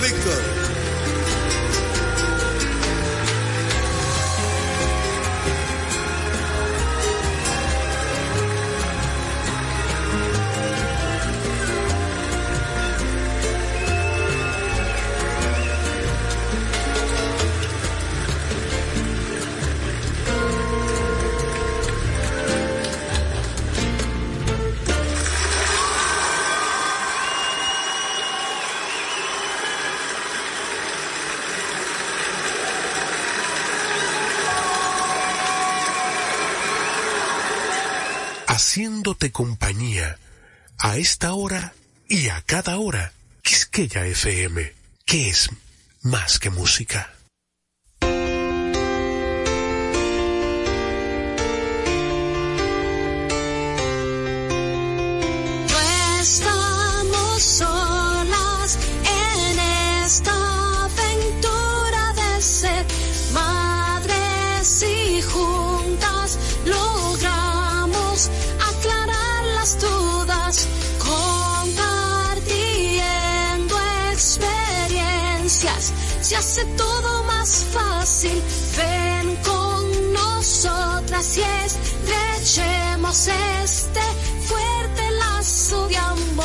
Víctor Compañía a esta hora y a cada hora. Quisqueya FM, que es más que música. Hace todo más fácil. Ven con nosotras y estrechemos este fuerte lazo de amor.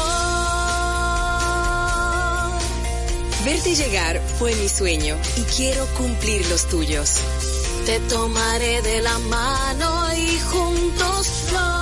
Verte llegar fue mi sueño y quiero cumplir los tuyos. Te tomaré de la mano y juntos lo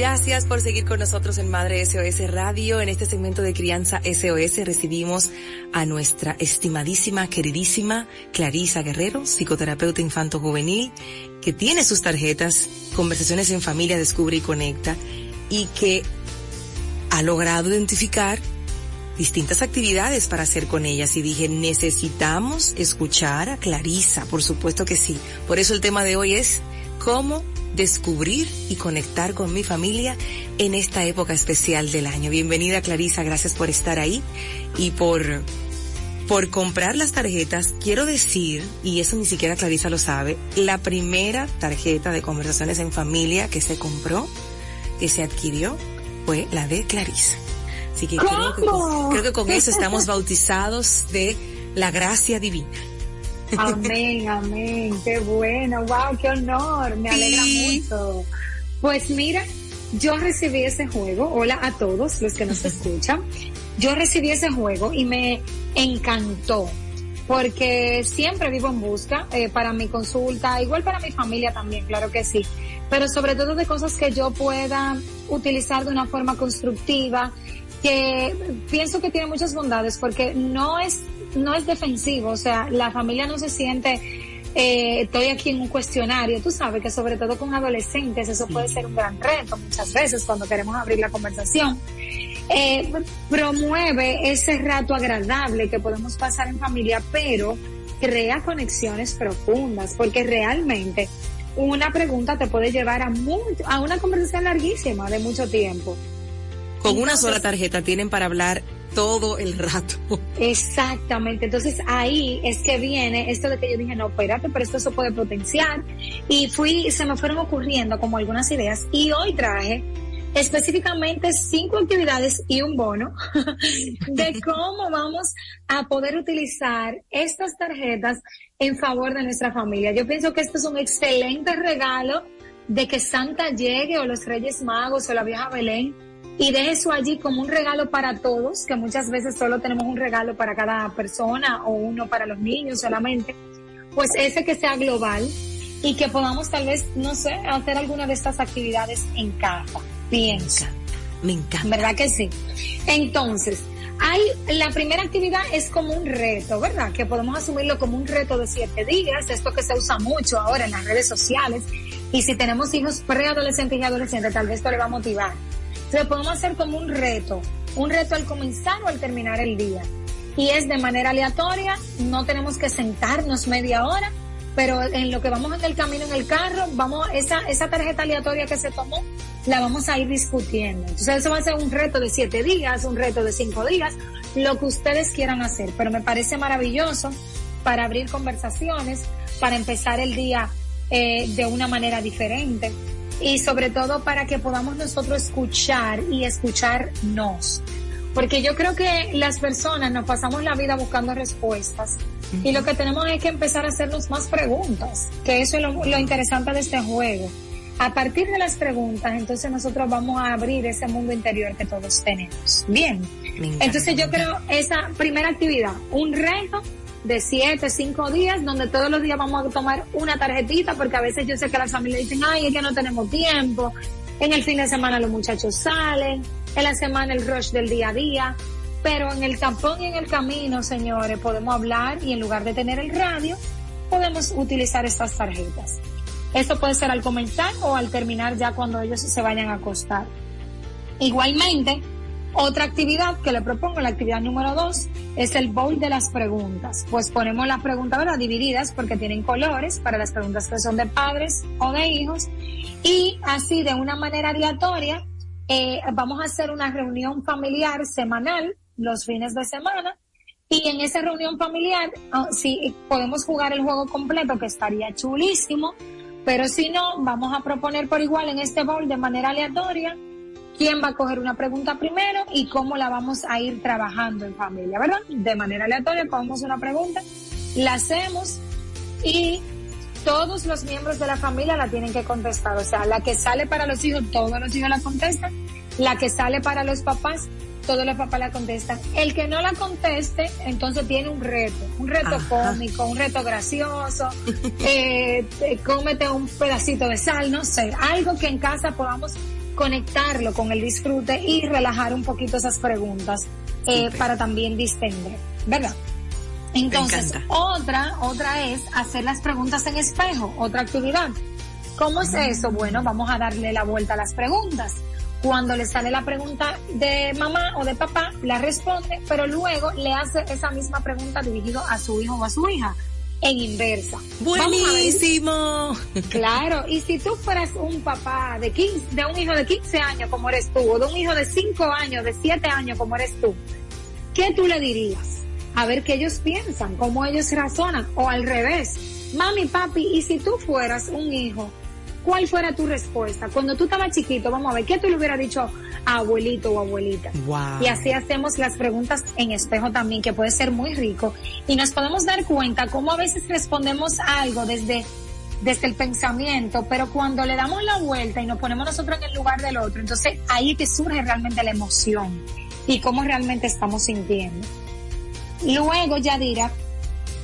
Gracias por seguir con nosotros en Madre SOS Radio. En este segmento de Crianza SOS recibimos a nuestra estimadísima, queridísima Clarisa Guerrero, psicoterapeuta infanto-juvenil, que tiene sus tarjetas Conversaciones en Familia, Descubre y Conecta, y que ha logrado identificar distintas actividades para hacer con ellas y dije, necesitamos escuchar a Clarisa, por supuesto que sí. Por eso el tema de hoy es cómo descubrir y conectar con mi familia en esta época especial del año. Bienvenida Clarisa, gracias por estar ahí y por por comprar las tarjetas, quiero decir, y eso ni siquiera Clarisa lo sabe, la primera tarjeta de conversaciones en familia que se compró, que se adquirió, fue la de Clarisa. Así que creo que, creo que con eso estamos bautizados de la gracia divina. Amén, amén. Qué bueno, wow, qué honor. Me alegra mucho. Pues mira, yo recibí ese juego. Hola a todos los que nos escuchan. Yo recibí ese juego y me encantó porque siempre vivo en busca eh, para mi consulta, igual para mi familia también, claro que sí, pero sobre todo de cosas que yo pueda utilizar de una forma constructiva, que pienso que tiene muchas bondades porque no es no es defensivo, o sea, la familia no se siente, eh, estoy aquí en un cuestionario, tú sabes que sobre todo con adolescentes eso puede ser un gran reto muchas veces cuando queremos abrir la conversación. Eh, promueve ese rato agradable que podemos pasar en familia, pero crea conexiones profundas, porque realmente una pregunta te puede llevar a mucho, a una conversación larguísima de mucho tiempo. Con una sola tarjeta tienen para hablar todo el rato. Exactamente. Entonces ahí es que viene esto de que yo dije, no, espérate, pero esto se puede potenciar. Y fui, se me fueron ocurriendo como algunas ideas y hoy traje específicamente cinco actividades y un bono de cómo vamos a poder utilizar estas tarjetas en favor de nuestra familia. Yo pienso que esto es un excelente regalo de que Santa llegue o los Reyes Magos o la vieja Belén y deje eso allí como un regalo para todos, que muchas veces solo tenemos un regalo para cada persona o uno para los niños solamente, pues ese que sea global y que podamos tal vez, no sé, hacer alguna de estas actividades en casa. Piensa. Me encanta. ¿Verdad que sí? Entonces, hay, la primera actividad es como un reto, ¿verdad? Que podemos asumirlo como un reto de siete días, esto que se usa mucho ahora en las redes sociales. Y si tenemos hijos preadolescentes y adolescentes, tal vez esto le va a motivar Lo podemos hacer como un reto, un reto al comenzar o al terminar el día. Y es de manera aleatoria, no tenemos que sentarnos media hora, pero en lo que vamos en el camino en el carro, vamos, esa, esa tarjeta aleatoria que se tomó, la vamos a ir discutiendo. Entonces eso va a ser un reto de siete días, un reto de cinco días, lo que ustedes quieran hacer, pero me parece maravilloso para abrir conversaciones, para empezar el día eh, de una manera diferente y sobre todo para que podamos nosotros escuchar y escucharnos. Porque yo creo que las personas nos pasamos la vida buscando respuestas y lo que tenemos es que empezar a hacernos más preguntas, que eso es lo, lo interesante de este juego. A partir de las preguntas, entonces nosotros vamos a abrir ese mundo interior que todos tenemos. Bien. Entonces yo creo esa primera actividad, un reto de siete, cinco días, donde todos los días vamos a tomar una tarjetita, porque a veces yo sé que las familias dicen, ay, es que no tenemos tiempo. En el fin de semana los muchachos salen, en la semana el rush del día a día, pero en el tampón y en el camino, señores, podemos hablar y en lugar de tener el radio, podemos utilizar estas tarjetas. Esto puede ser al comenzar o al terminar ya cuando ellos se vayan a acostar. Igualmente, otra actividad que le propongo, la actividad número dos, es el bowl de las preguntas. Pues ponemos las preguntas, ¿verdad? Divididas porque tienen colores para las preguntas que son de padres o de hijos. Y así, de una manera aleatoria, eh, vamos a hacer una reunión familiar semanal los fines de semana. Y en esa reunión familiar, ah, si podemos jugar el juego completo, que estaría chulísimo. Pero si no, vamos a proponer por igual en este bowl de manera aleatoria quién va a coger una pregunta primero y cómo la vamos a ir trabajando en familia, ¿verdad? De manera aleatoria, cogemos una pregunta, la hacemos y todos los miembros de la familia la tienen que contestar. O sea, la que sale para los hijos, todos los hijos la contestan. La que sale para los papás, todos los papás la contestan. El que no la conteste, entonces tiene un reto, un reto cómico, un reto gracioso, eh, cómete un pedacito de sal, no sé, algo que en casa podamos conectarlo con el disfrute y relajar un poquito esas preguntas eh, para también distender, ¿verdad? Entonces, otra, otra es hacer las preguntas en espejo, otra actividad. ¿Cómo es eso? Bueno, vamos a darle la vuelta a las preguntas. Cuando le sale la pregunta de mamá o de papá, la responde, pero luego le hace esa misma pregunta dirigido a su hijo o a su hija en inversa. Buenísimo. Claro, y si tú fueras un papá de 15, de un hijo de 15 años como eres tú, o de un hijo de 5 años, de 7 años como eres tú, ¿qué tú le dirías? A ver qué ellos piensan, cómo ellos razonan, o al revés. Mami, papi, y si tú fueras un hijo ¿cuál fuera tu respuesta? Cuando tú estabas chiquito, vamos a ver, ¿qué tú le hubieras dicho a abuelito o abuelita? Y así hacemos las preguntas en espejo también, que puede ser muy rico. Y nos podemos dar cuenta cómo a veces respondemos algo desde desde el pensamiento, pero cuando le damos la vuelta y nos ponemos nosotros en el lugar del otro, entonces ahí que surge realmente la emoción y cómo realmente estamos sintiendo. Luego, Yadira,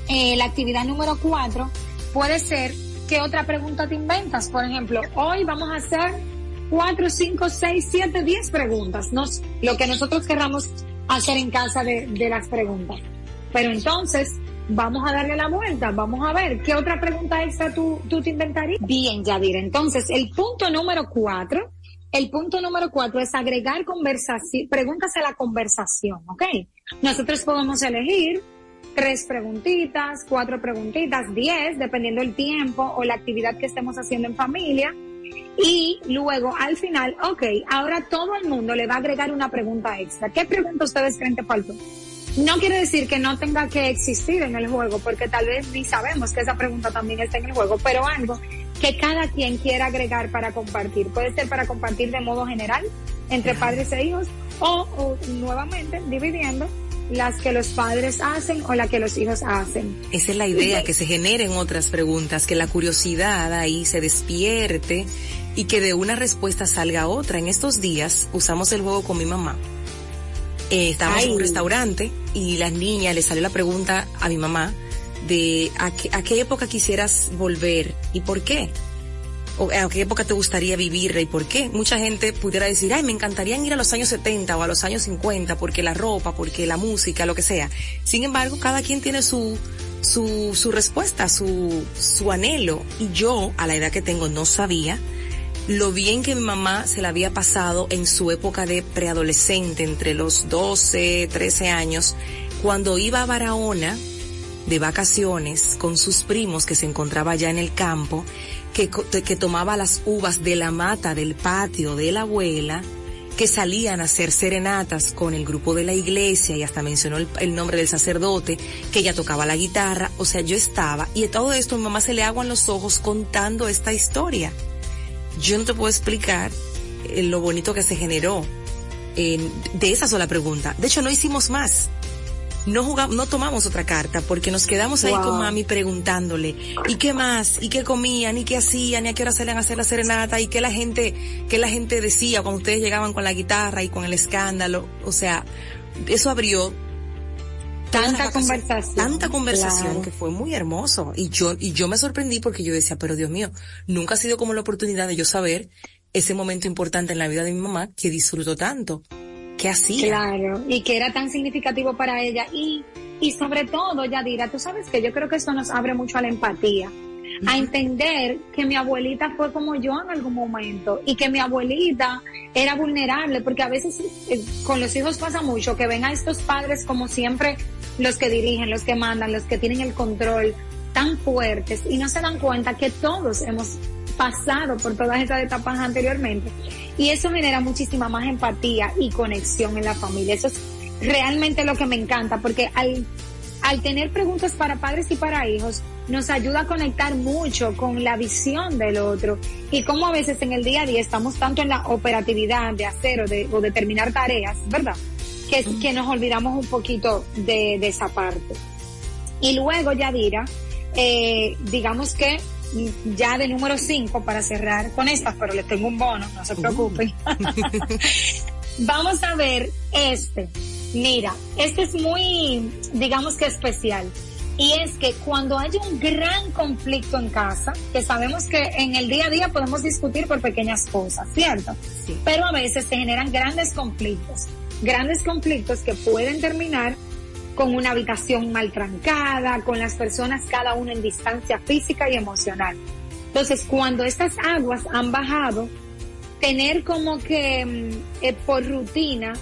eh, la actividad número cuatro puede ser ¿qué otra pregunta te inventas? Por ejemplo, hoy vamos a hacer cuatro, cinco, seis, siete, diez preguntas, ¿no? lo que nosotros querramos hacer en casa de, de las preguntas. Pero entonces, vamos a darle la vuelta, vamos a ver, ¿qué otra pregunta extra tú, tú te inventarías? Bien, Yadira, entonces, el punto número cuatro, el punto número cuatro es agregar conversación, preguntas a la conversación, ¿ok? Nosotros podemos elegir tres preguntitas, cuatro preguntitas, diez, dependiendo el tiempo o la actividad que estemos haciendo en familia. Y luego, al final, ok, ahora todo el mundo le va a agregar una pregunta extra. ¿Qué pregunta ustedes creen que faltó? No quiere decir que no tenga que existir en el juego, porque tal vez ni sabemos que esa pregunta también está en el juego, pero algo que cada quien quiera agregar para compartir. Puede ser para compartir de modo general entre padres e hijos o, o nuevamente dividiendo las que los padres hacen o las que los hijos hacen. Esa es la idea, que se generen otras preguntas, que la curiosidad ahí se despierte y que de una respuesta salga otra. En estos días usamos el juego con mi mamá. Eh, estábamos en un restaurante y las niñas le salió la pregunta a mi mamá de a qué época quisieras volver y por qué a qué época te gustaría vivir y por qué. Mucha gente pudiera decir, ay, me encantaría ir a los años 70 o a los años 50 porque la ropa, porque la música, lo que sea. Sin embargo, cada quien tiene su, su, su respuesta, su, su anhelo. Y yo, a la edad que tengo, no sabía lo bien que mi mamá se la había pasado en su época de preadolescente, entre los 12, 13 años, cuando iba a Barahona de vacaciones con sus primos que se encontraba allá en el campo, que, que tomaba las uvas de la mata del patio de la abuela, que salían a hacer serenatas con el grupo de la iglesia y hasta mencionó el, nombre del sacerdote, que ella tocaba la guitarra, o sea, yo estaba y todo esto mi mamá se le aguan los ojos contando esta historia. Yo no te puedo explicar eh, lo bonito que se generó de esa sola pregunta. De hecho, no hicimos más no jugamos, no tomamos otra carta porque nos quedamos ahí con mami preguntándole, ¿y qué más? ¿Y qué comían? ¿Y qué hacían? ¿Y a qué hora salían a hacer la serenata? ¿Y qué la gente, qué la gente decía cuando ustedes llegaban con la guitarra y con el escándalo? O sea, eso abrió tanta conversación. Tanta conversación que fue muy hermoso. Y yo, y yo me sorprendí porque yo decía, pero Dios mío, nunca ha sido como la oportunidad de yo saber ese momento importante en la vida de mi mamá que disfruto tanto. ¿Qué hacía? Claro, y que era tan significativo para ella. Y, y sobre todo, Yadira, tú sabes que yo creo que eso nos abre mucho a la empatía. A entender que mi abuelita fue como yo en algún momento y que mi abuelita era vulnerable, porque a veces eh, con los hijos pasa mucho que ven a estos padres como siempre los que dirigen, los que mandan, los que tienen el control tan fuertes y no se dan cuenta que todos hemos pasado por todas esas etapas anteriormente. Y eso genera muchísima más empatía y conexión en la familia. Eso es realmente lo que me encanta, porque al, al tener preguntas para padres y para hijos, nos ayuda a conectar mucho con la visión del otro y como a veces en el día a día estamos tanto en la operatividad de hacer o de, o de terminar tareas, ¿verdad? Que, que nos olvidamos un poquito de, de esa parte. Y luego, Yadira, eh, digamos que ya de número 5 para cerrar con estas, pero les tengo un bono, no se uh. preocupen. Vamos a ver este. Mira, este es muy, digamos que especial. Y es que cuando hay un gran conflicto en casa, que sabemos que en el día a día podemos discutir por pequeñas cosas, ¿cierto? Pero a veces se generan grandes conflictos. Grandes conflictos que pueden terminar con una habitación mal trancada, con las personas cada uno en distancia física y emocional. Entonces, cuando estas aguas han bajado, tener como que mm, eh, por rutina,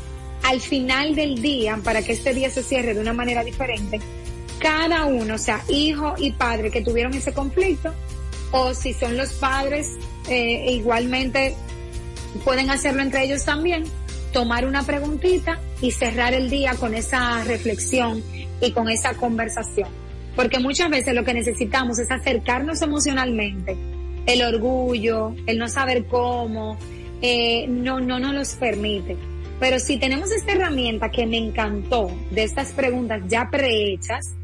al final del día, para que este día se cierre de una manera diferente, cada uno, o sea, hijo y padre que tuvieron ese conflicto, o si son los padres, eh, igualmente pueden hacerlo entre ellos también, tomar una preguntita y cerrar el día con esa reflexión y con esa conversación. Porque muchas veces lo que necesitamos es acercarnos emocionalmente. El orgullo, el no saber cómo, eh, no, no nos los permite. Pero si tenemos esta herramienta que me encantó de estas preguntas ya prehechas,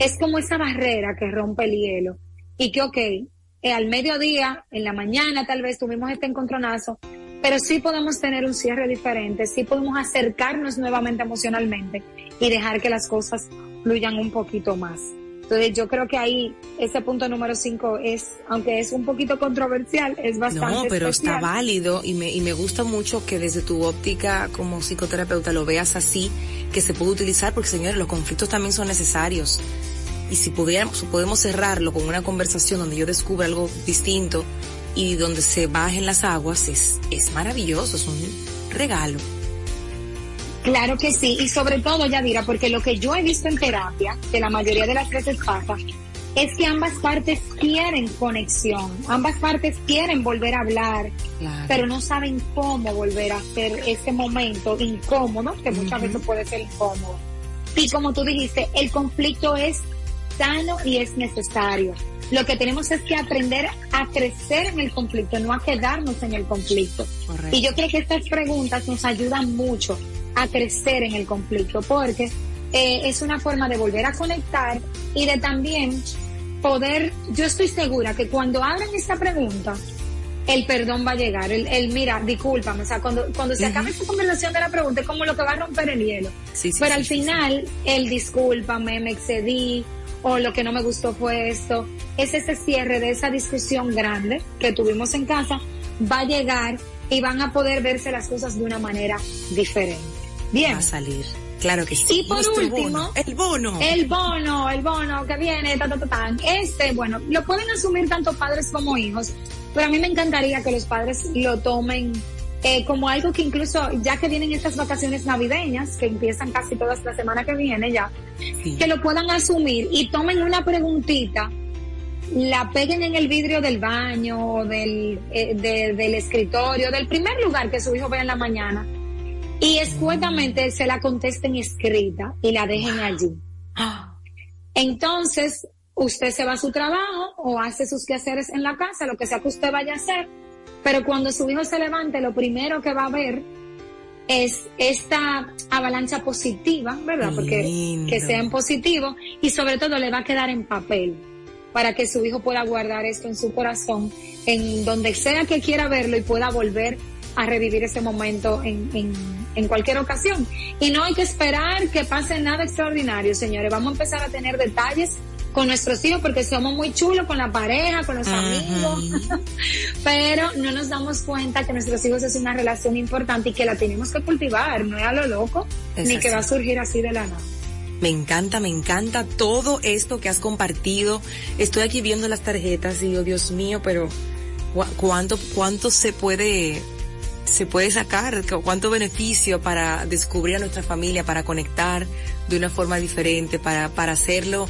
es como esa barrera que rompe el hielo. Y que, ok, eh, al mediodía, en la mañana tal vez tuvimos este encontronazo, pero sí podemos tener un cierre diferente, sí podemos acercarnos nuevamente emocionalmente y dejar que las cosas fluyan un poquito más. Entonces yo creo que ahí ese punto número cinco es, aunque es un poquito controversial, es bastante. No, pero está válido y me, y me gusta mucho que desde tu óptica como psicoterapeuta lo veas así, que se puede utilizar porque señores, los conflictos también son necesarios. Y si pudiéramos, podemos cerrarlo con una conversación donde yo descubra algo distinto, y donde se bajen las aguas es, es maravilloso, es un regalo. Claro que sí, y sobre todo, Yadira, porque lo que yo he visto en terapia, que la mayoría de las veces pasa, es que ambas partes quieren conexión, ambas partes quieren volver a hablar, pero no saben cómo volver a hacer ese momento incómodo, que muchas veces puede ser incómodo. Y como tú dijiste, el conflicto es sano y es necesario. Lo que tenemos es que aprender a crecer en el conflicto, no a quedarnos en el conflicto. Y yo creo que estas preguntas nos ayudan mucho a crecer en el conflicto, porque eh, es una forma de volver a conectar y de también poder, yo estoy segura que cuando abran esta pregunta, el perdón va a llegar, el, mira, discúlpame, o sea, cuando, cuando se acabe esta conversación de la pregunta es como lo que va a romper el hielo. Pero al final, el discúlpame, me excedí, o lo que no me gustó fue esto, es ese cierre de esa discusión grande que tuvimos en casa, va a llegar y van a poder verse las cosas de una manera diferente. Bien. Va a salir. Claro que sí. Y por último, el bono. El bono, el bono que viene, ta, ta, ta, Este, bueno, lo pueden asumir tanto padres como hijos, pero a mí me encantaría que los padres lo tomen eh, como algo que incluso, ya que vienen estas vacaciones navideñas, que empiezan casi todas la semana que viene ya, que lo puedan asumir y tomen una preguntita, la peguen en el vidrio del baño, del, eh, del escritorio, del primer lugar que su hijo vea en la mañana, y escuetamente se la contesten escrita y la dejen allí. Entonces, usted se va a su trabajo o hace sus quehaceres en la casa, lo que sea que usted vaya a hacer, pero cuando su hijo se levante, lo primero que va a ver es esta avalancha positiva, ¿verdad? Porque que sea en positivo y sobre todo le va a quedar en papel para que su hijo pueda guardar esto en su corazón, en donde sea que quiera verlo y pueda volver a revivir ese momento en, en, en cualquier ocasión. Y no hay que esperar que pase nada extraordinario, señores. Vamos a empezar a tener detalles con nuestros hijos porque somos muy chulos con la pareja, con los amigos, pero no nos damos cuenta que nuestros hijos es una relación importante y que la tenemos que cultivar, no es a lo loco, ni que va a surgir así de la nada. Me encanta, me encanta todo esto que has compartido. Estoy aquí viendo las tarjetas y digo, Dios mío, pero ¿cuánto, cuánto se puede se puede sacar, cuánto beneficio para descubrir a nuestra familia, para conectar de una forma diferente, para, para hacerlo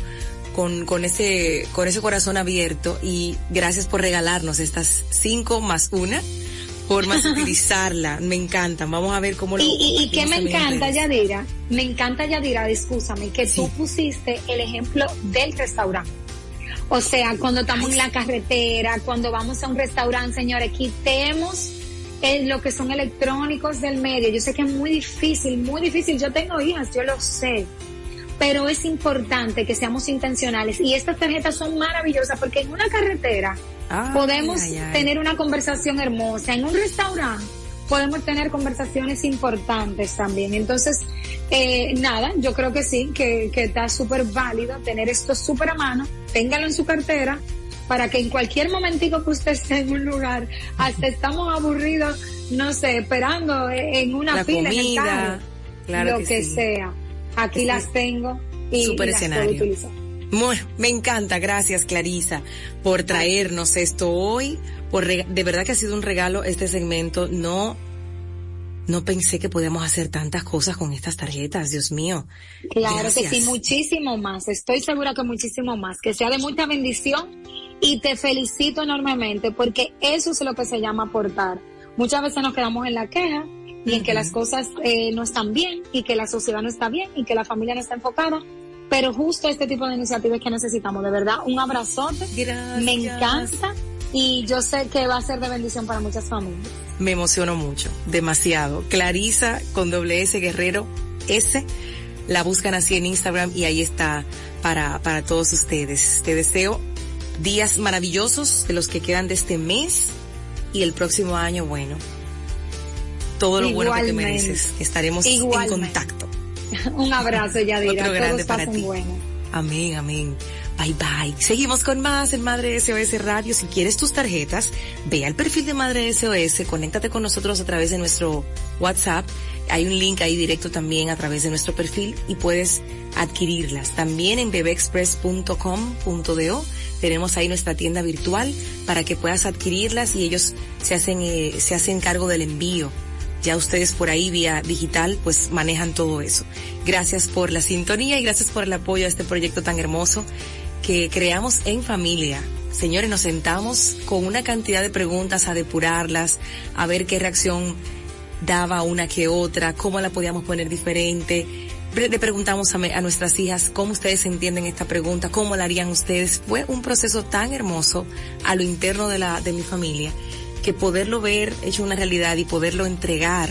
con, con ese, con ese corazón abierto y gracias por regalarnos estas cinco más una formas de utilizarla. Me encantan. Vamos a ver cómo lo Y, y, que me encanta, Yadira, me encanta, Yadira, discúlpame, que tú pusiste el ejemplo del restaurante. O sea, cuando estamos en la carretera, cuando vamos a un restaurante, señores, quitemos es lo que son electrónicos del medio. Yo sé que es muy difícil, muy difícil. Yo tengo hijas, yo lo sé. Pero es importante que seamos intencionales. Y estas tarjetas son maravillosas porque en una carretera podemos tener una conversación hermosa. En un restaurante podemos tener conversaciones importantes también. Entonces, eh, nada, yo creo que sí, que, que está súper válido tener esto súper a mano. Téngalo en su cartera para que en cualquier momentico que usted esté en un lugar, hasta estamos aburridos, no sé, esperando en una fila en el carro, lo que, sea. Aquí las tengo y, Super las escenario. Bueno, me encanta, gracias Clarisa por traernos esto hoy, por de verdad que ha sido un regalo este segmento, no no pensé que podíamos hacer tantas cosas con estas tarjetas, Dios mío. Claro que sí, muchísimo más. Estoy segura que muchísimo más. Que sea de mucha bendición y te felicito enormemente porque eso es lo que se llama aportar. Muchas veces nos quedamos en la queja y en que las cosas eh, no están bien y que la sociedad no está bien y que la familia no está enfocada. Pero justo este tipo de iniciativas que necesitamos, de verdad, un abrazote. Me encanta y yo sé que va a ser de bendición para muchas familias. Me emociono mucho, demasiado. Clarisa con doble S Guerrero S, la buscan así en Instagram y ahí está para, para todos ustedes. Te deseo días maravillosos de los que quedan de este mes y el próximo año, bueno, todo lo bueno que te mereces. Estaremos en contacto. Un abrazo, Yadira. Otro grande para ti. Amén, amén. Bye bye. Seguimos con más en Madre SOS Radio. Si quieres tus tarjetas, ve al perfil de Madre SOS, conéctate con nosotros a través de nuestro WhatsApp. Hay un link ahí directo también a través de nuestro perfil y puedes adquirirlas. También en bebexpress.com.do tenemos ahí nuestra tienda virtual para que puedas adquirirlas y ellos se hacen, eh, se hacen cargo del envío. Ya ustedes por ahí vía digital pues manejan todo eso. Gracias por la sintonía y gracias por el apoyo a este proyecto tan hermoso que creamos en familia. Señores, nos sentamos con una cantidad de preguntas a depurarlas, a ver qué reacción daba una que otra, cómo la podíamos poner diferente. Le preguntamos a, a, nuestras hijas cómo ustedes entienden esta pregunta, cómo la harían ustedes. Fue un proceso tan hermoso a lo interno de la, de mi familia, que poderlo ver hecho una realidad y poderlo entregar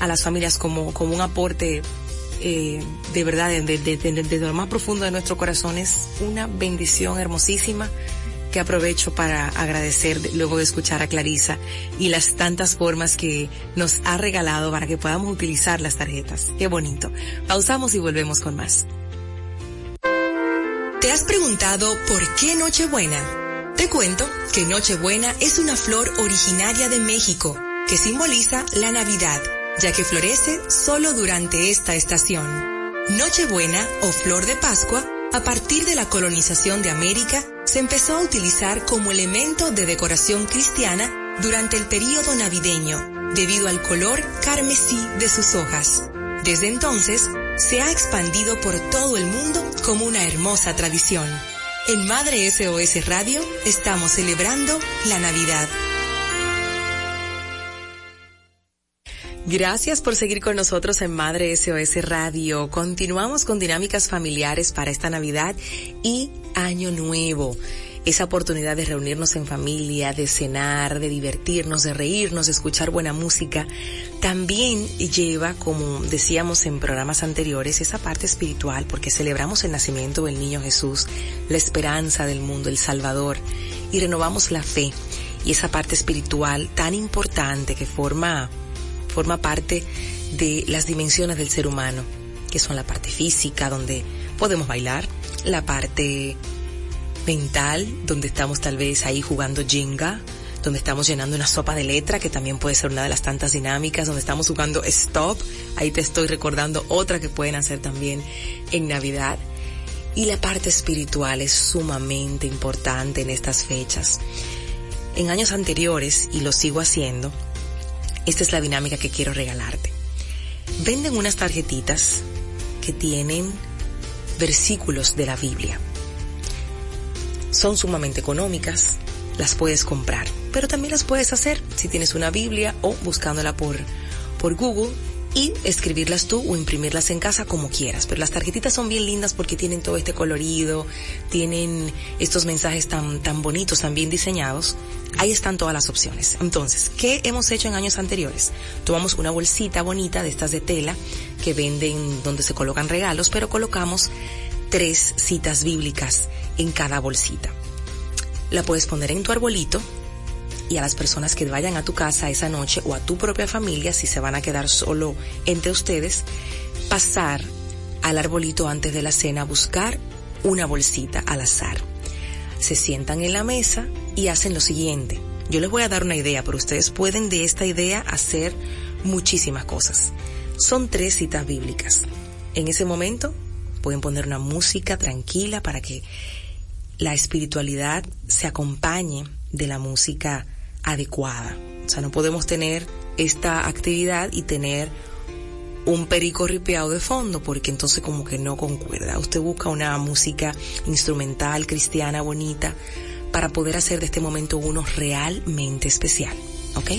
a las familias como, como un aporte eh, de verdad, desde de, lo más profundo de nuestro corazón, es una bendición hermosísima que aprovecho para agradecer luego de escuchar a Clarisa y las tantas formas que nos ha regalado para que podamos utilizar las tarjetas. Qué bonito. Pausamos y volvemos con más. ¿Te has preguntado por qué Nochebuena? Te cuento que Nochebuena es una flor originaria de México que simboliza la Navidad ya que florece solo durante esta estación. Nochebuena o flor de Pascua, a partir de la colonización de América, se empezó a utilizar como elemento de decoración cristiana durante el período navideño, debido al color carmesí de sus hojas. Desde entonces, se ha expandido por todo el mundo como una hermosa tradición. En Madre SOS Radio estamos celebrando la Navidad. Gracias por seguir con nosotros en Madre SOS Radio. Continuamos con dinámicas familiares para esta Navidad y Año Nuevo. Esa oportunidad de reunirnos en familia, de cenar, de divertirnos, de reírnos, de escuchar buena música, también lleva, como decíamos en programas anteriores, esa parte espiritual porque celebramos el nacimiento del niño Jesús, la esperanza del mundo, el Salvador, y renovamos la fe. Y esa parte espiritual tan importante que forma forma parte de las dimensiones del ser humano, que son la parte física, donde podemos bailar, la parte mental, donde estamos tal vez ahí jugando Jenga, donde estamos llenando una sopa de letra, que también puede ser una de las tantas dinámicas, donde estamos jugando Stop, ahí te estoy recordando otra que pueden hacer también en Navidad. Y la parte espiritual es sumamente importante en estas fechas. En años anteriores, y lo sigo haciendo, esta es la dinámica que quiero regalarte. Venden unas tarjetitas que tienen versículos de la Biblia. Son sumamente económicas, las puedes comprar, pero también las puedes hacer si tienes una Biblia o buscándola por, por Google y escribirlas tú o imprimirlas en casa como quieras. Pero las tarjetitas son bien lindas porque tienen todo este colorido, tienen estos mensajes tan, tan bonitos, tan bien diseñados. Ahí están todas las opciones. Entonces, ¿qué hemos hecho en años anteriores? Tomamos una bolsita bonita de estas de tela que venden donde se colocan regalos, pero colocamos tres citas bíblicas en cada bolsita. La puedes poner en tu arbolito y a las personas que vayan a tu casa esa noche o a tu propia familia, si se van a quedar solo entre ustedes, pasar al arbolito antes de la cena a buscar una bolsita al azar. Se sientan en la mesa y hacen lo siguiente. Yo les voy a dar una idea, pero ustedes pueden de esta idea hacer muchísimas cosas. Son tres citas bíblicas. En ese momento pueden poner una música tranquila para que la espiritualidad se acompañe de la música adecuada. O sea, no podemos tener esta actividad y tener un perico ripeado de fondo porque entonces como que no concuerda. Usted busca una música instrumental, cristiana, bonita, para poder hacer de este momento uno realmente especial. ¿Ok?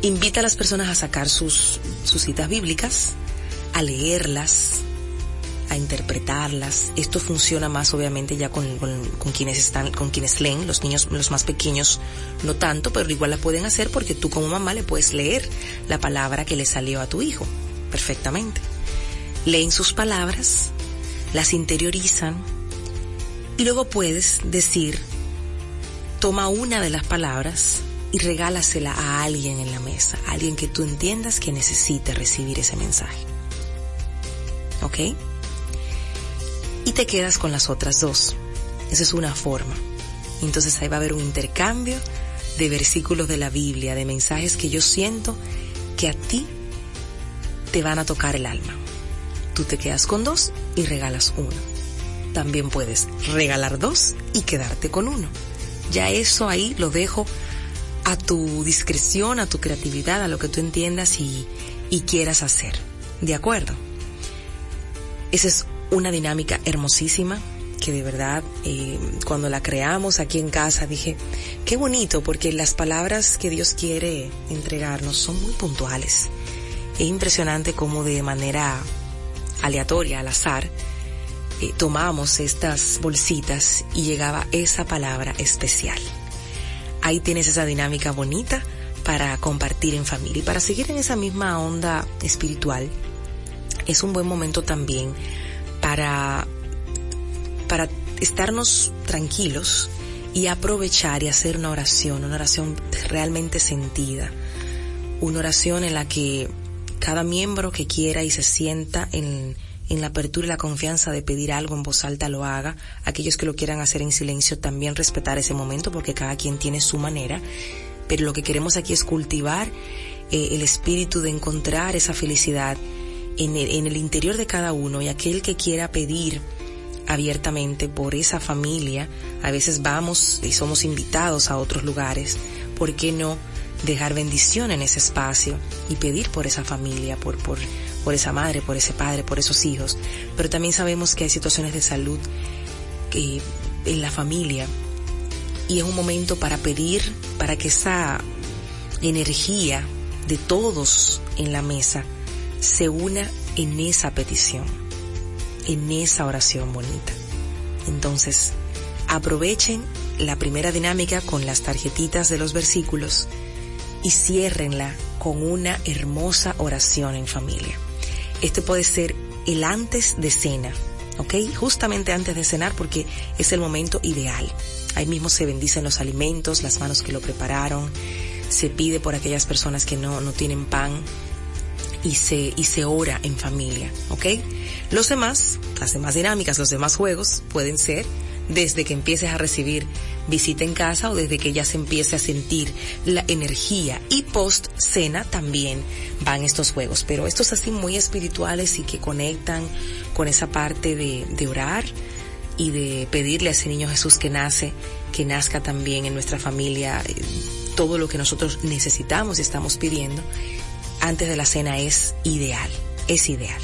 Invita a las personas a sacar sus, sus citas bíblicas, a leerlas, a interpretarlas. Esto funciona más obviamente ya con, con, quienes están, con quienes leen, los niños, los más pequeños no tanto, pero igual la pueden hacer porque tú como mamá le puedes leer la palabra que le salió a tu hijo perfectamente. Leen sus palabras, las interiorizan y luego puedes decir, toma una de las palabras y regálasela a alguien en la mesa, a alguien que tú entiendas que necesite recibir ese mensaje. ¿Ok? Y te quedas con las otras dos. Esa es una forma. Entonces ahí va a haber un intercambio de versículos de la Biblia, de mensajes que yo siento que a ti te van a tocar el alma. Tú te quedas con dos y regalas uno. También puedes regalar dos y quedarte con uno. Ya eso ahí lo dejo a tu discreción, a tu creatividad, a lo que tú entiendas y, y quieras hacer. ¿De acuerdo? Ese es una dinámica hermosísima que de verdad eh, cuando la creamos aquí en casa dije, qué bonito porque las palabras que Dios quiere entregarnos son muy puntuales. Es impresionante cómo de manera aleatoria, al azar, eh, tomamos estas bolsitas y llegaba esa palabra especial. Ahí tienes esa dinámica bonita para compartir en familia y para seguir en esa misma onda espiritual. Es un buen momento también para, para estarnos tranquilos y aprovechar y hacer una oración, una oración realmente sentida, una oración en la que cada miembro que quiera y se sienta en, en la apertura y la confianza de pedir algo en voz alta lo haga, aquellos que lo quieran hacer en silencio también respetar ese momento porque cada quien tiene su manera, pero lo que queremos aquí es cultivar eh, el espíritu de encontrar esa felicidad en el, interior de cada uno y aquel que quiera pedir abiertamente por esa familia, a veces vamos y somos invitados a otros lugares, ¿por qué no dejar bendición en ese espacio y pedir por esa familia, por, por, por esa madre, por ese padre, por esos hijos? Pero también sabemos que hay situaciones de salud que, en la familia y es un momento para pedir para que esa energía de todos en la mesa se una en esa petición, en esa oración bonita. Entonces, aprovechen la primera dinámica con las tarjetitas de los versículos y ciérrenla con una hermosa oración en familia. Este puede ser el antes de cena, ¿ok? Justamente antes de cenar porque es el momento ideal. Ahí mismo se bendicen los alimentos, las manos que lo prepararon, se pide por aquellas personas que no, no tienen pan y se, ora en familia, ¿ok? Los demás, las demás dinámicas, los demás juegos pueden ser desde que empieces a recibir visita en casa o desde que ya se empiece a sentir la energía. Y post cena también van estos juegos, pero estos así muy espirituales y que conectan con esa parte de, de orar y de pedirle a ese niño Jesús que nace, que nazca también en nuestra familia eh, todo lo que nosotros necesitamos y estamos pidiendo antes de la cena es ideal, es ideal.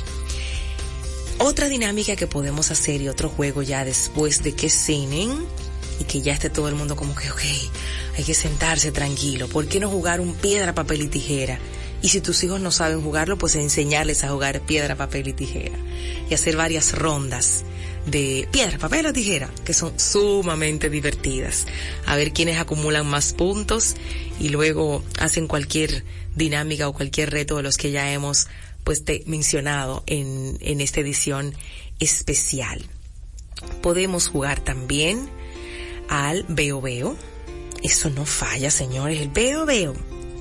Otra dinámica que podemos hacer y otro juego ya después de que cenen y que ya esté todo el mundo como que, ok, hay que sentarse tranquilo. ¿Por qué no jugar un piedra, papel y tijera? Y si tus hijos no saben jugarlo, pues enseñarles a jugar piedra, papel y tijera. Y hacer varias rondas de piedra, papel o tijera, que son sumamente divertidas. A ver quiénes acumulan más puntos y luego hacen cualquier dinámica o cualquier reto de los que ya hemos pues te mencionado en, en esta edición especial. Podemos jugar también al veo veo. Eso no falla, señores. El veo veo.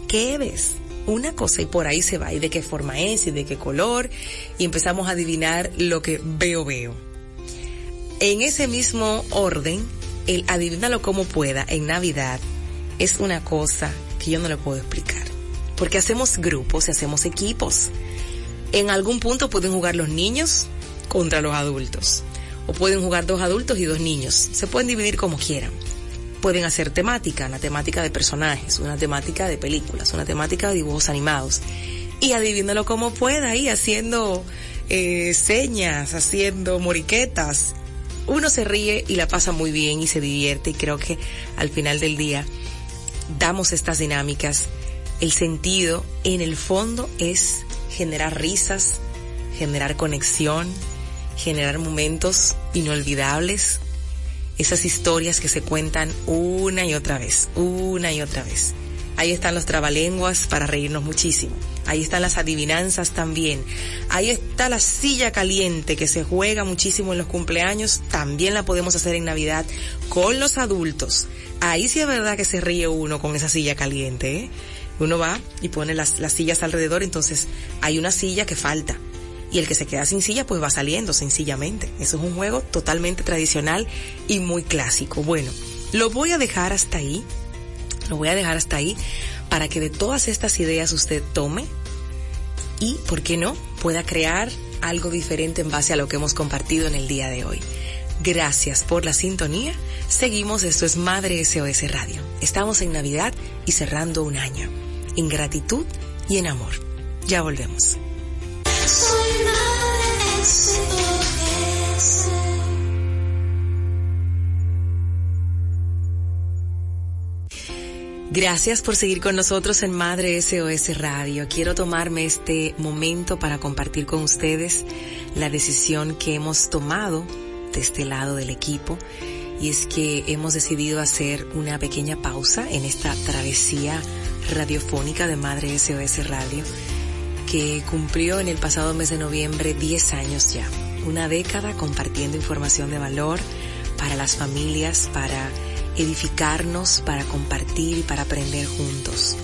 ¿Qué ves? Una cosa y por ahí se va. ¿Y de qué forma es? ¿Y de qué color? Y empezamos a adivinar lo que veo veo. En ese mismo orden, el adivínalo como pueda en Navidad es una cosa que yo no le puedo explicar. Porque hacemos grupos y hacemos equipos. En algún punto pueden jugar los niños contra los adultos. O pueden jugar dos adultos y dos niños. Se pueden dividir como quieran. Pueden hacer temática, una temática de personajes, una temática de películas, una temática de dibujos animados. Y adivínalo como pueda ahí, haciendo eh, señas, haciendo moriquetas. Uno se ríe y la pasa muy bien y se divierte y creo que al final del día damos estas dinámicas. El sentido en el fondo es generar risas, generar conexión, generar momentos inolvidables, esas historias que se cuentan una y otra vez, una y otra vez. Ahí están los trabalenguas para reírnos muchísimo. Ahí están las adivinanzas también. Ahí está la silla caliente que se juega muchísimo en los cumpleaños. También la podemos hacer en Navidad con los adultos. Ahí sí es verdad que se ríe uno con esa silla caliente. ¿eh? Uno va y pone las, las sillas alrededor, entonces hay una silla que falta. Y el que se queda sin silla pues va saliendo sencillamente. Eso es un juego totalmente tradicional y muy clásico. Bueno, lo voy a dejar hasta ahí. Lo voy a dejar hasta ahí para que de todas estas ideas usted tome y, ¿por qué no?, pueda crear algo diferente en base a lo que hemos compartido en el día de hoy. Gracias por la sintonía. Seguimos, esto es Madre SOS Radio. Estamos en Navidad y cerrando un año. En gratitud y en amor. Ya volvemos. Gracias por seguir con nosotros en Madre SOS Radio. Quiero tomarme este momento para compartir con ustedes la decisión que hemos tomado de este lado del equipo y es que hemos decidido hacer una pequeña pausa en esta travesía radiofónica de Madre SOS Radio que cumplió en el pasado mes de noviembre 10 años ya. Una década compartiendo información de valor para las familias, para edificarnos, para compartir y para aprender juntos.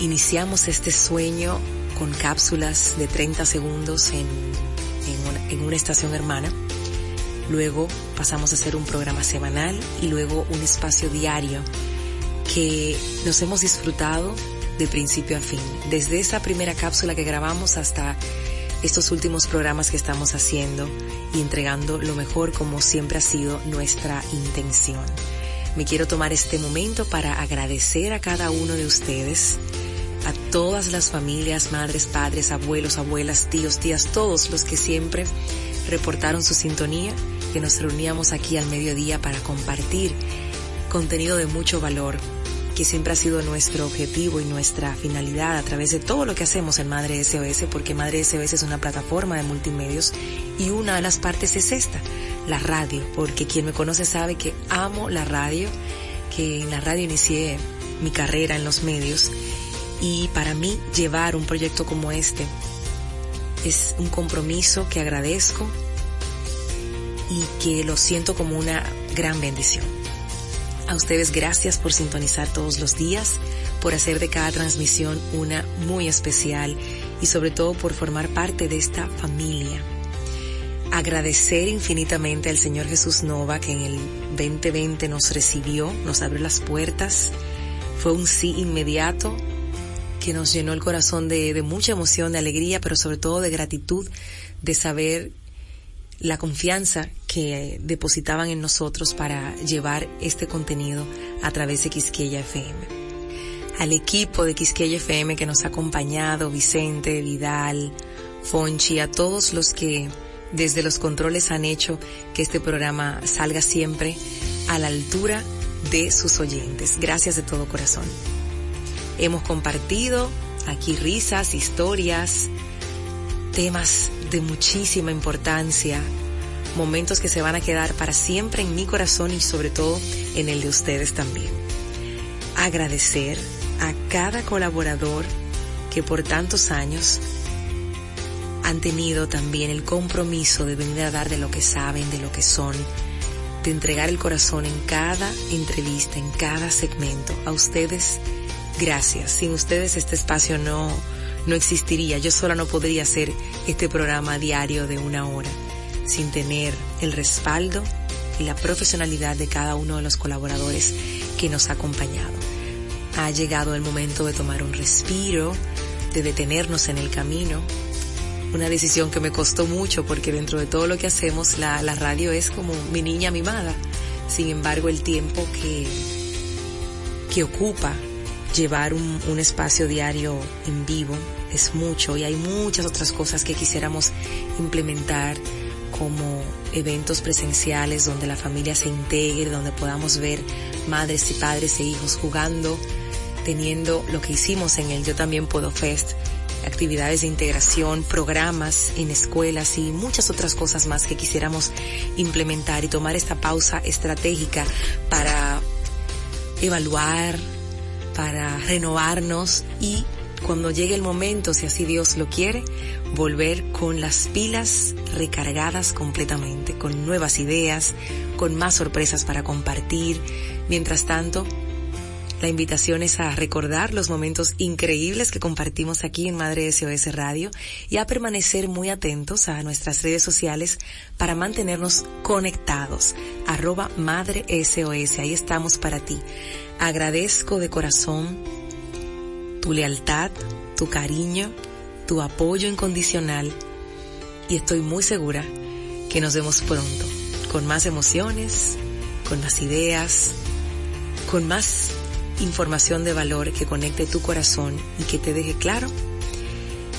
Iniciamos este sueño con cápsulas de 30 segundos en, en, una, una estación hermana. Luego pasamos a hacer un programa semanal y luego un espacio diario que nos hemos disfrutado de principio a fin. Desde esa primera cápsula que grabamos hasta estos últimos programas que estamos haciendo y entregando lo mejor como siempre ha sido nuestra intención. Me quiero tomar este momento para agradecer a cada uno de ustedes, a todas las familias, madres, padres, abuelos, abuelas, tíos, tías, todos los que siempre reportaron su sintonía, que nos reuníamos aquí al mediodía para compartir contenido de mucho valor que siempre ha sido nuestro objetivo y nuestra finalidad a través de todo lo que hacemos en Madre SOS, porque Madre SOS es una plataforma de multimedios y una de las partes es esta, la radio, porque quien me conoce sabe que amo la radio, que en la radio inicié mi carrera en los medios y para mí llevar un proyecto como este es un compromiso que agradezco y que lo siento como una gran bendición. A ustedes gracias por sintonizar todos los días, por hacer de cada transmisión una muy especial y sobre todo por formar parte de esta familia. Agradecer infinitamente al Señor Jesús Nova que en el 2020 nos recibió, nos abrió las puertas. Fue un sí inmediato que nos llenó el corazón de, de mucha emoción, de alegría, pero sobre todo de gratitud de saber la confianza que depositaban en nosotros para llevar este contenido a través de Quisqueya FM. Al equipo de Quisqueya FM que nos ha acompañado, Vicente, Vidal, Fonchi, a todos los que desde los controles han hecho que este programa salga siempre a la altura de sus oyentes. Gracias de todo corazón. Hemos compartido aquí risas, historias, temas de muchísima importancia, momentos que se van a quedar para siempre en mi corazón y sobre todo en el de ustedes también. Agradecer a cada colaborador que por tantos años han tenido también el compromiso de venir a dar de lo que saben, de lo que son, de entregar el corazón en cada entrevista, en cada segmento. A ustedes, gracias. Sin ustedes este espacio no, no existiría. Yo sola no podría hacer este programa diario de una hora sin tener el respaldo y la profesionalidad de cada uno de los colaboradores que nos ha acompañado. Ha llegado el momento de tomar un respiro, de detenernos en el camino. Una decisión que me costó mucho porque dentro de todo lo que hacemos la, la radio es como mi niña mimada. Sin embargo, el tiempo que, que ocupa llevar un, un espacio diario en vivo es mucho y hay muchas otras cosas que quisiéramos implementar como eventos presenciales donde la familia se integre, donde podamos ver madres y padres e hijos jugando, teniendo lo que hicimos en el Yo también puedo Fest, actividades de integración, programas en escuelas y muchas otras cosas más que quisiéramos implementar y tomar esta pausa estratégica para evaluar, para renovarnos y cuando llegue el momento, si así Dios lo quiere, volver con las pilas recargadas completamente, con nuevas ideas, con más sorpresas para compartir. Mientras tanto, la invitación es a recordar los momentos increíbles que compartimos aquí en Madre SOS Radio y a permanecer muy atentos a nuestras redes sociales para mantenernos conectados. Arroba Madre SOS, ahí estamos para ti. Agradezco de corazón tu lealtad, tu cariño, tu apoyo incondicional y estoy muy segura que nos vemos pronto, con más emociones, con más ideas, con más información de valor que conecte tu corazón y que te deje claro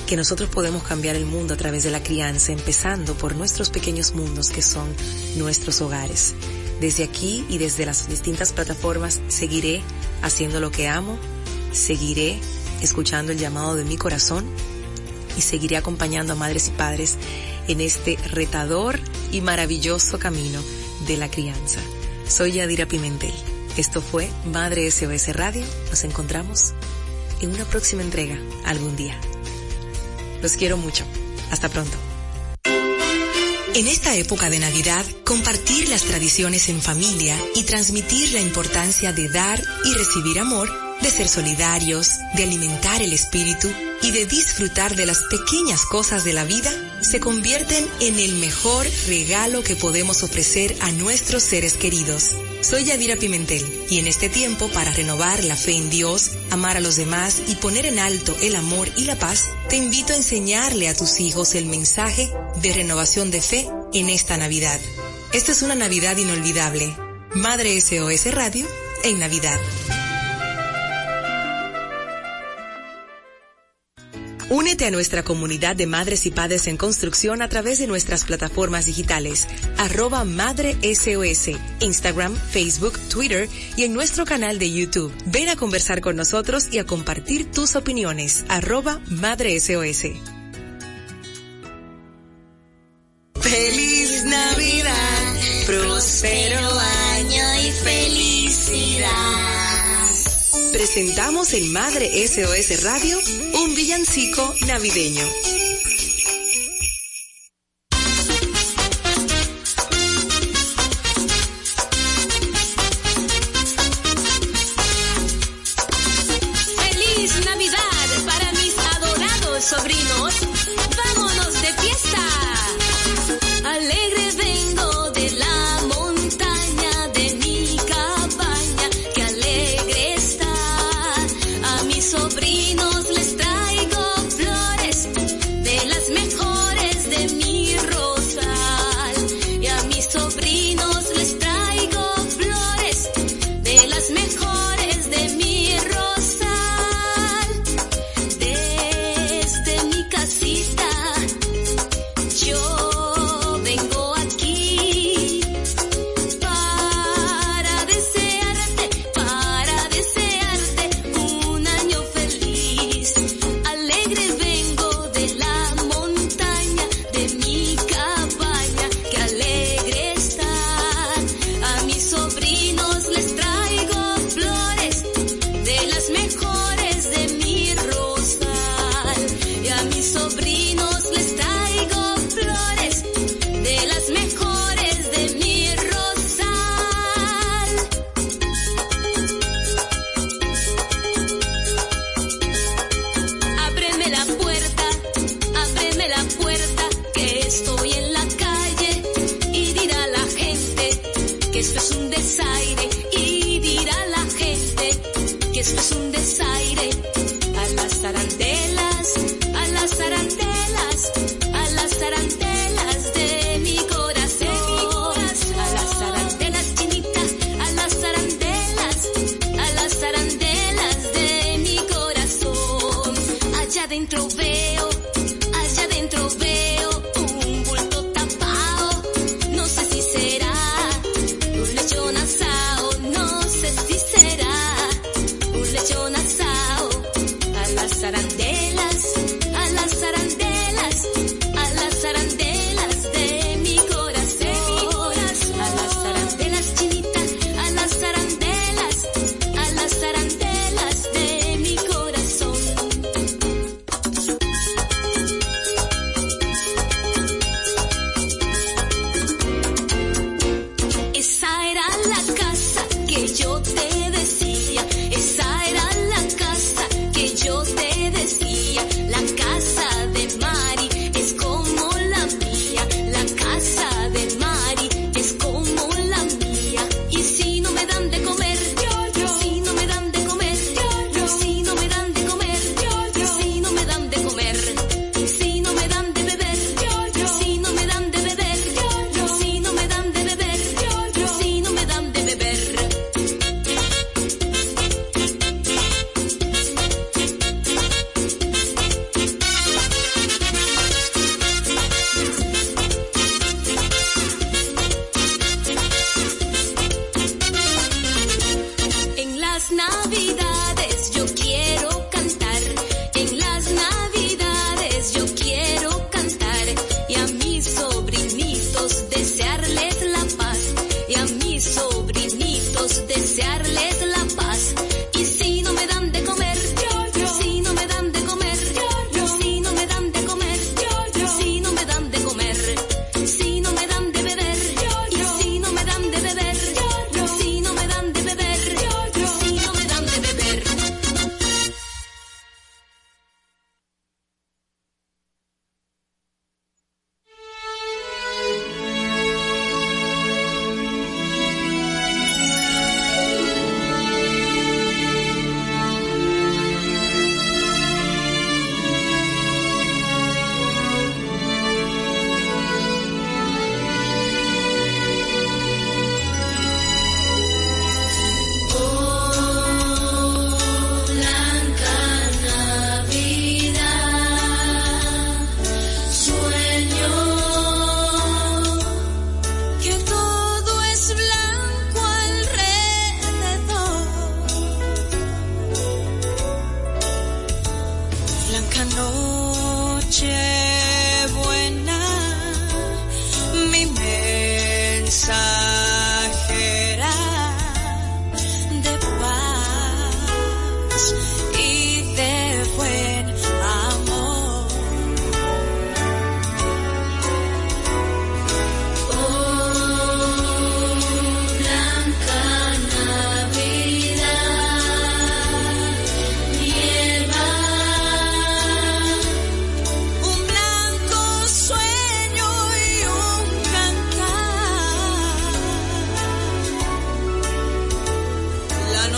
que nosotros podemos cambiar el mundo a través de la crianza, empezando por nuestros pequeños mundos que son nuestros hogares. Desde aquí y desde las distintas plataformas seguiré haciendo lo que amo, seguiré escuchando el llamado de mi corazón y seguiré acompañando a madres y padres en este retador y maravilloso camino de la crianza. Soy Yadira Pimentel. Esto fue Madre SOS Radio. Nos encontramos en una próxima entrega algún día. Los quiero mucho. Hasta pronto. En esta época de Navidad, compartir las tradiciones en familia y transmitir la importancia de dar y recibir amor, de ser solidarios, de alimentar el espíritu, y de disfrutar de las pequeñas cosas de la vida se convierten en el mejor regalo que podemos ofrecer a nuestros seres queridos. Soy Yadira Pimentel y en este tiempo para renovar la fe en Dios, amar a los demás y poner en alto el amor y la paz, te invito a enseñarle a tus hijos el mensaje de renovación de fe en esta Navidad. Esta es una Navidad inolvidable. Madre SOS Radio en Navidad. Únete a nuestra comunidad de madres y padres en construcción a través de nuestras plataformas digitales, arroba Madre SOS, Instagram, Facebook, Twitter y en nuestro canal de YouTube. Ven a conversar con nosotros y a compartir tus opiniones, arroba Madre SOS. Feliz Navidad, próspero año y felicidad. Presentamos en Madre SOS Radio un villancico navideño.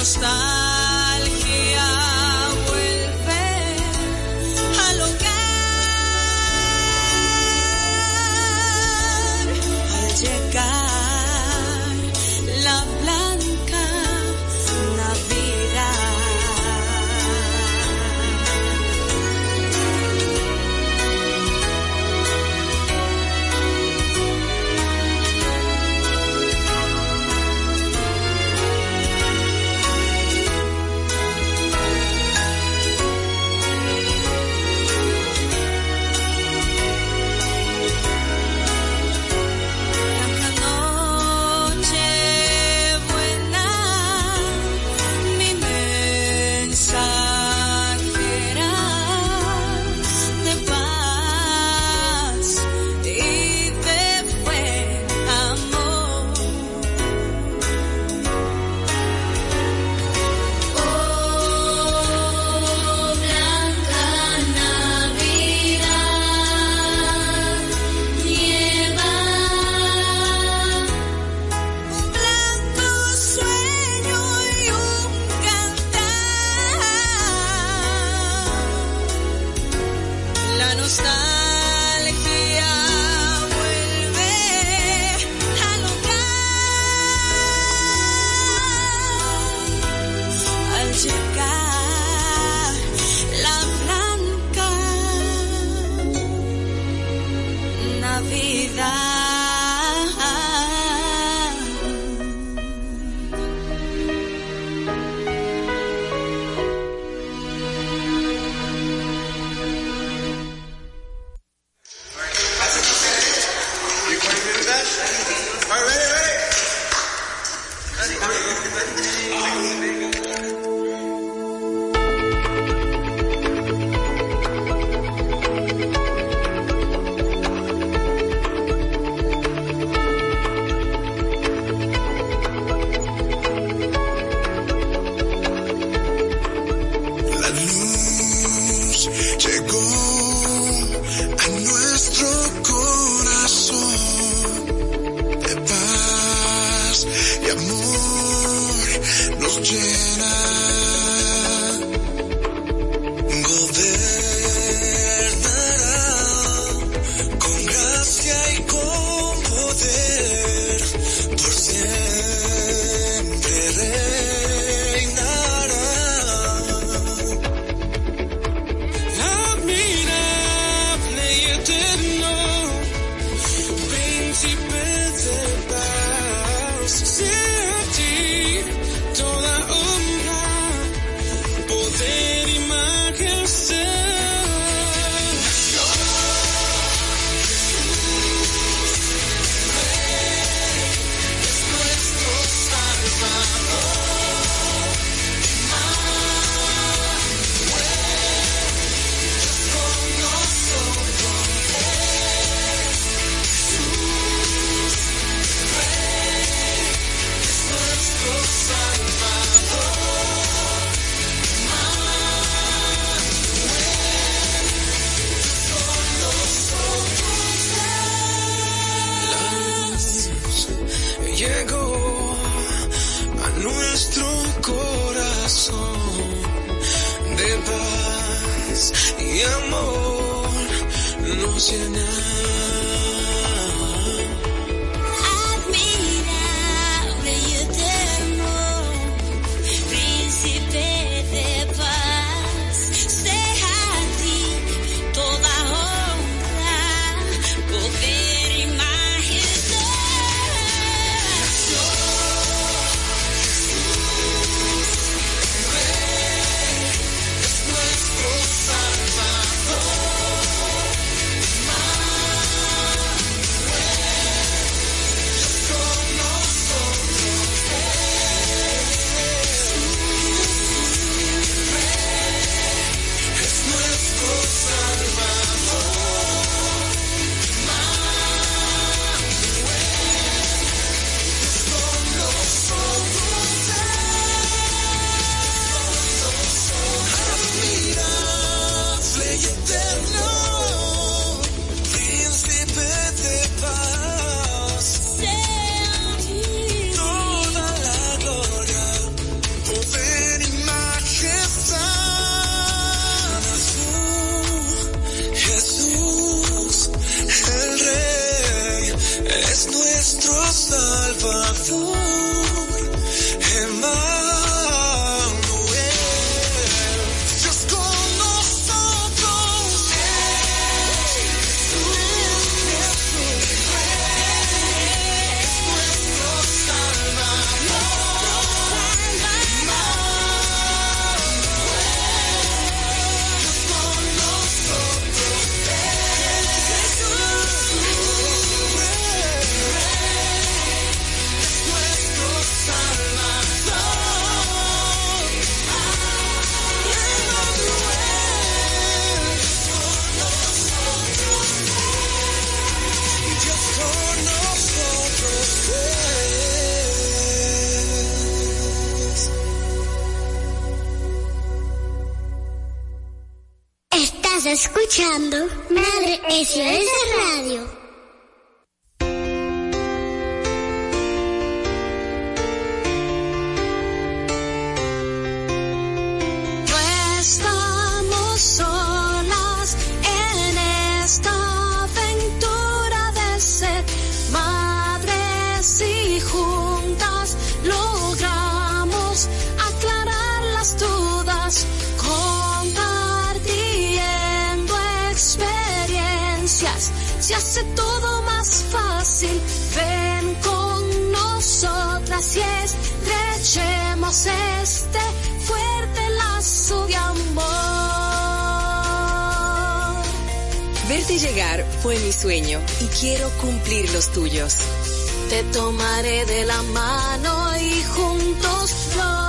Salvador. Escuchando Madre SOS Radio. Este fuerte lazo de amor. Verte llegar fue mi sueño y quiero cumplir los tuyos. Te tomaré de la mano y juntos lo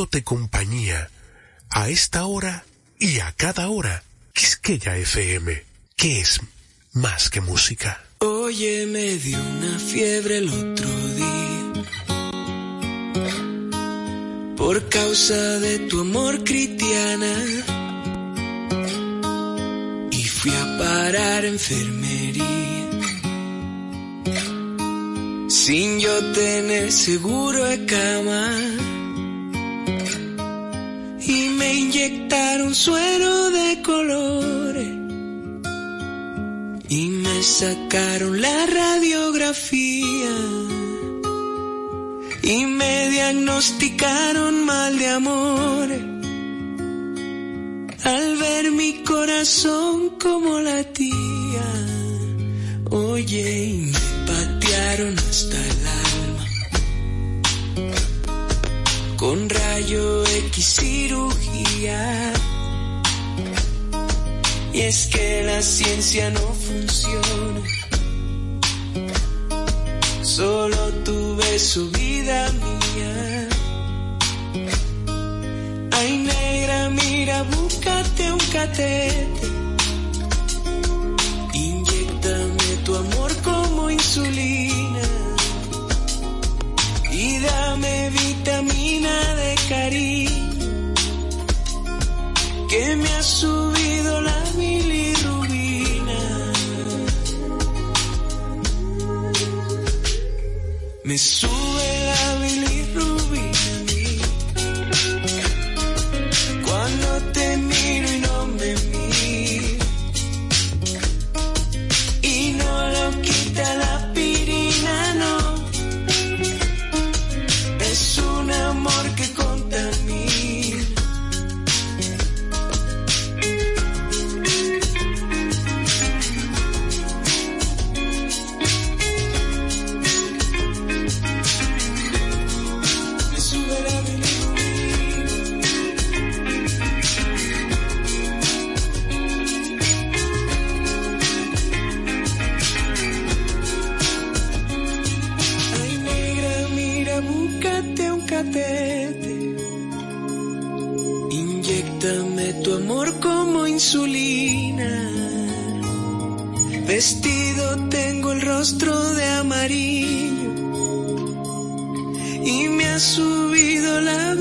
haciéndote compañía a esta hora y a cada hora. Quisqueya FM, que es más que música. Oye, me dio una fiebre el otro día. Por causa de tu amor, cristiana. Y fui a parar enfermería. Sin yo tener seguro de cama y me inyectaron suero de colores. Y me sacaron la radiografía. Y me diagnosticaron mal de amor. Al ver mi corazón como latía oye y me patearon hasta el con rayo X cirugía. Y es que la ciencia no funciona. Solo tuve su vida mía. Ay negra, mira, búscate un catete. Inyectame tu amor como insulina que me ha subido la bilirrubina. Me sube Dame tu amor como insulina. Vestido tengo el rostro de amarillo y me ha subido la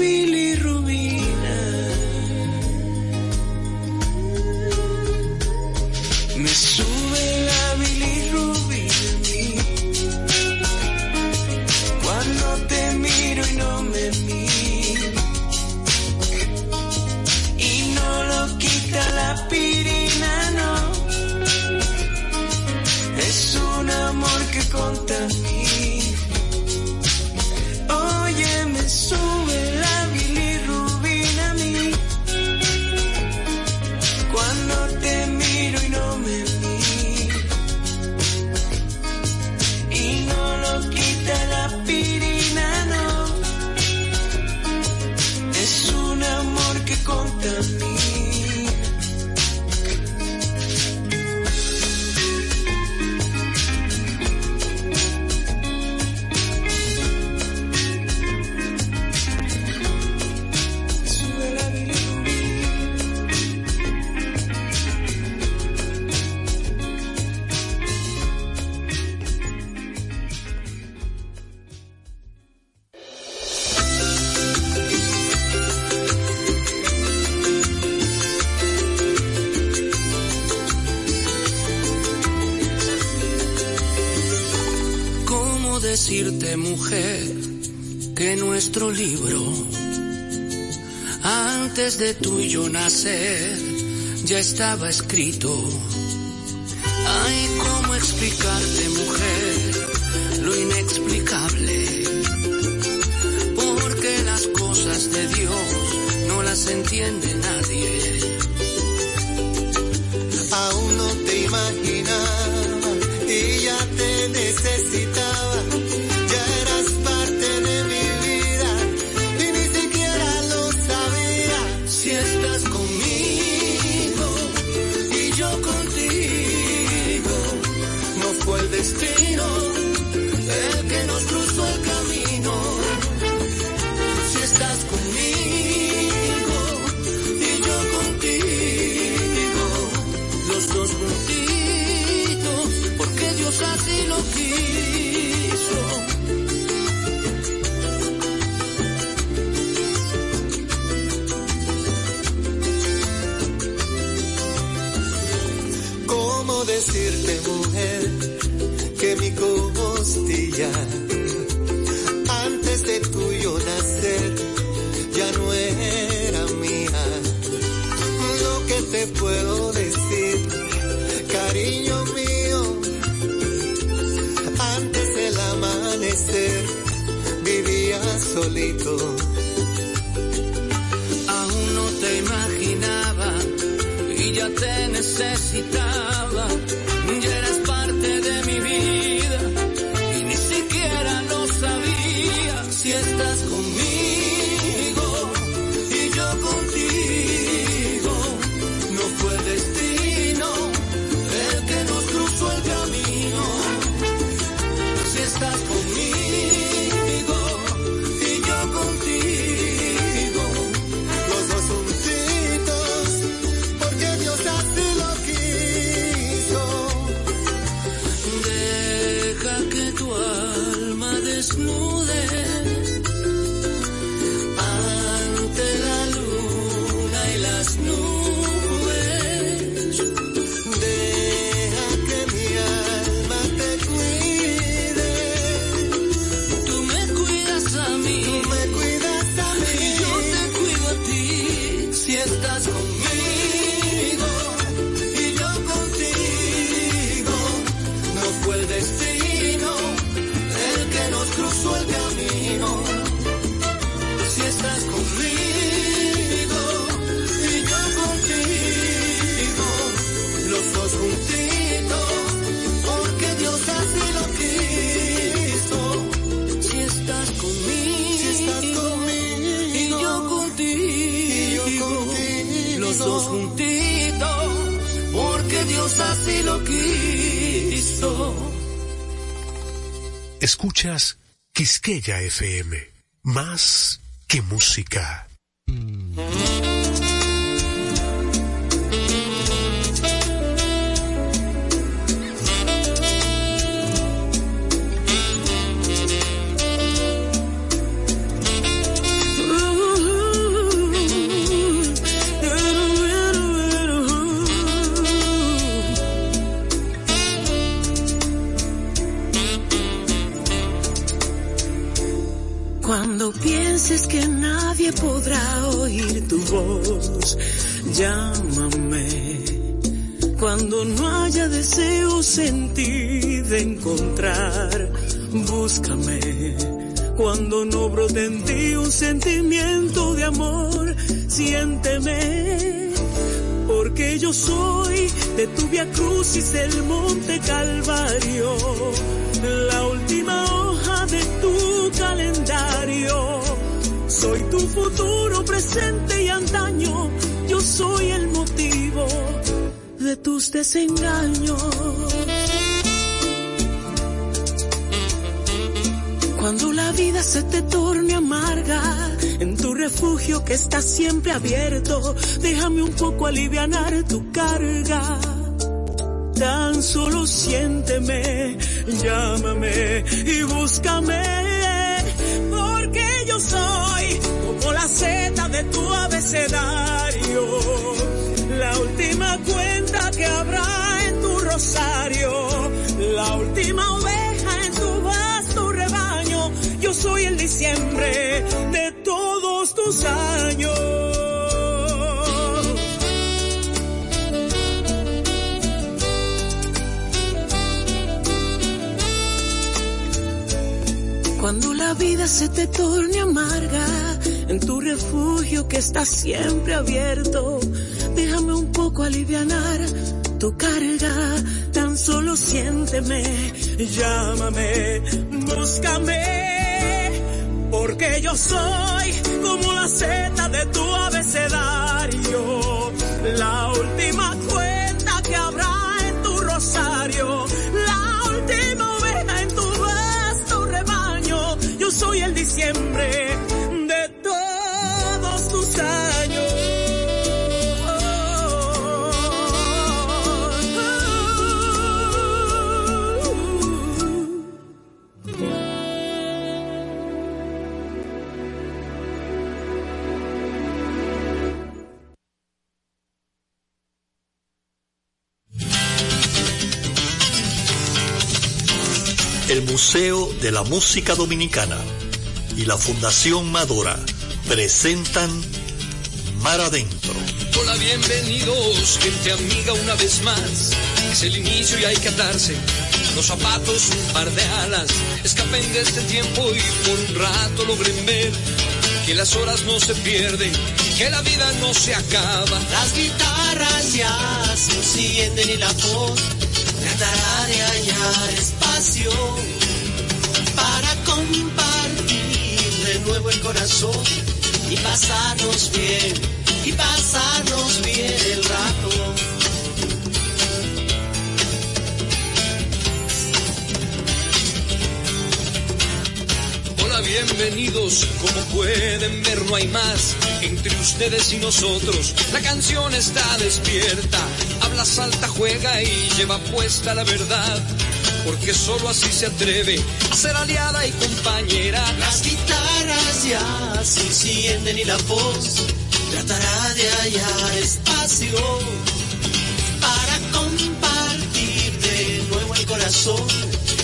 estaba escrito. Aún no te imaginaba y ya te necesitaba. Escuchas Quisqueya FM, más que música. Pienses que nadie podrá oír tu voz, llámame. Cuando no haya deseos en ti de encontrar, búscame. Cuando no brote en ti un sentimiento de amor, siénteme. Porque yo soy de tu via crucis del monte Calvario, la última hoja de tu. Soy tu futuro, presente y antaño, yo soy el motivo de tus desengaños. Cuando la vida se te torne amarga, en tu refugio que está siempre abierto, déjame un poco alivianar tu carga. Tan solo siénteme, llámame y búscame, de tu abecedario, la última cuenta que habrá en tu rosario, la última oveja en tu vasto rebaño, yo soy el diciembre de todos tus años. Cuando la vida se te torne amarga, en tu refugio que está siempre abierto, déjame un poco alivianar tu carga, tan solo siénteme, llámame, búscame, porque yo soy como la seta de tu abecedario, la última cuenta que habrá en tu rosario, la última oveja en tu vasto rebaño, yo soy el diciembre Museo de la Música Dominicana y la Fundación Madora presentan Mar Adentro. Hola, bienvenidos, gente amiga una vez más. Es el inicio y hay que atarse los zapatos, un par de alas. Escapen de este tiempo y por un rato logren ver que las horas no se pierden, que la vida no se acaba. Las guitarras ya se encienden y la voz tratará de hallar espacio nuevo el corazón y pasarnos bien, y pasarnos bien el rato. Hola, bienvenidos. Como pueden ver, no hay más entre ustedes y nosotros. La canción está despierta, habla, salta, juega y lleva puesta la verdad. Porque solo así se atreve a ser aliada y compañera. Las guitarras ya se encienden y la voz tratará de hallar espacio para compartir de nuevo el corazón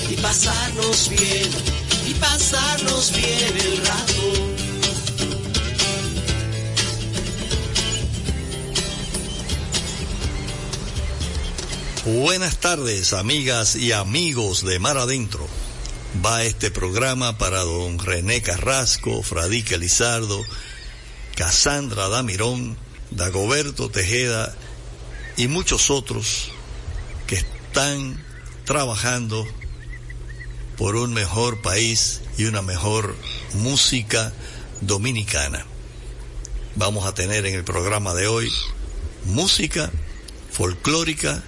y pasarnos bien, y pasarnos bien el rato. Buenas tardes, amigas y amigos de Mar Adentro. Va este programa para don René Carrasco, Fradique Lizardo, Casandra Damirón, Dagoberto Tejeda y muchos otros que están trabajando por un mejor país y una mejor música dominicana. Vamos a tener en el programa de hoy música folclórica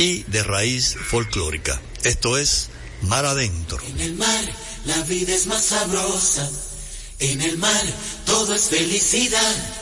y de raíz folclórica. Esto es Mar Adentro. En el mar la vida es más sabrosa, en el mar todo es felicidad.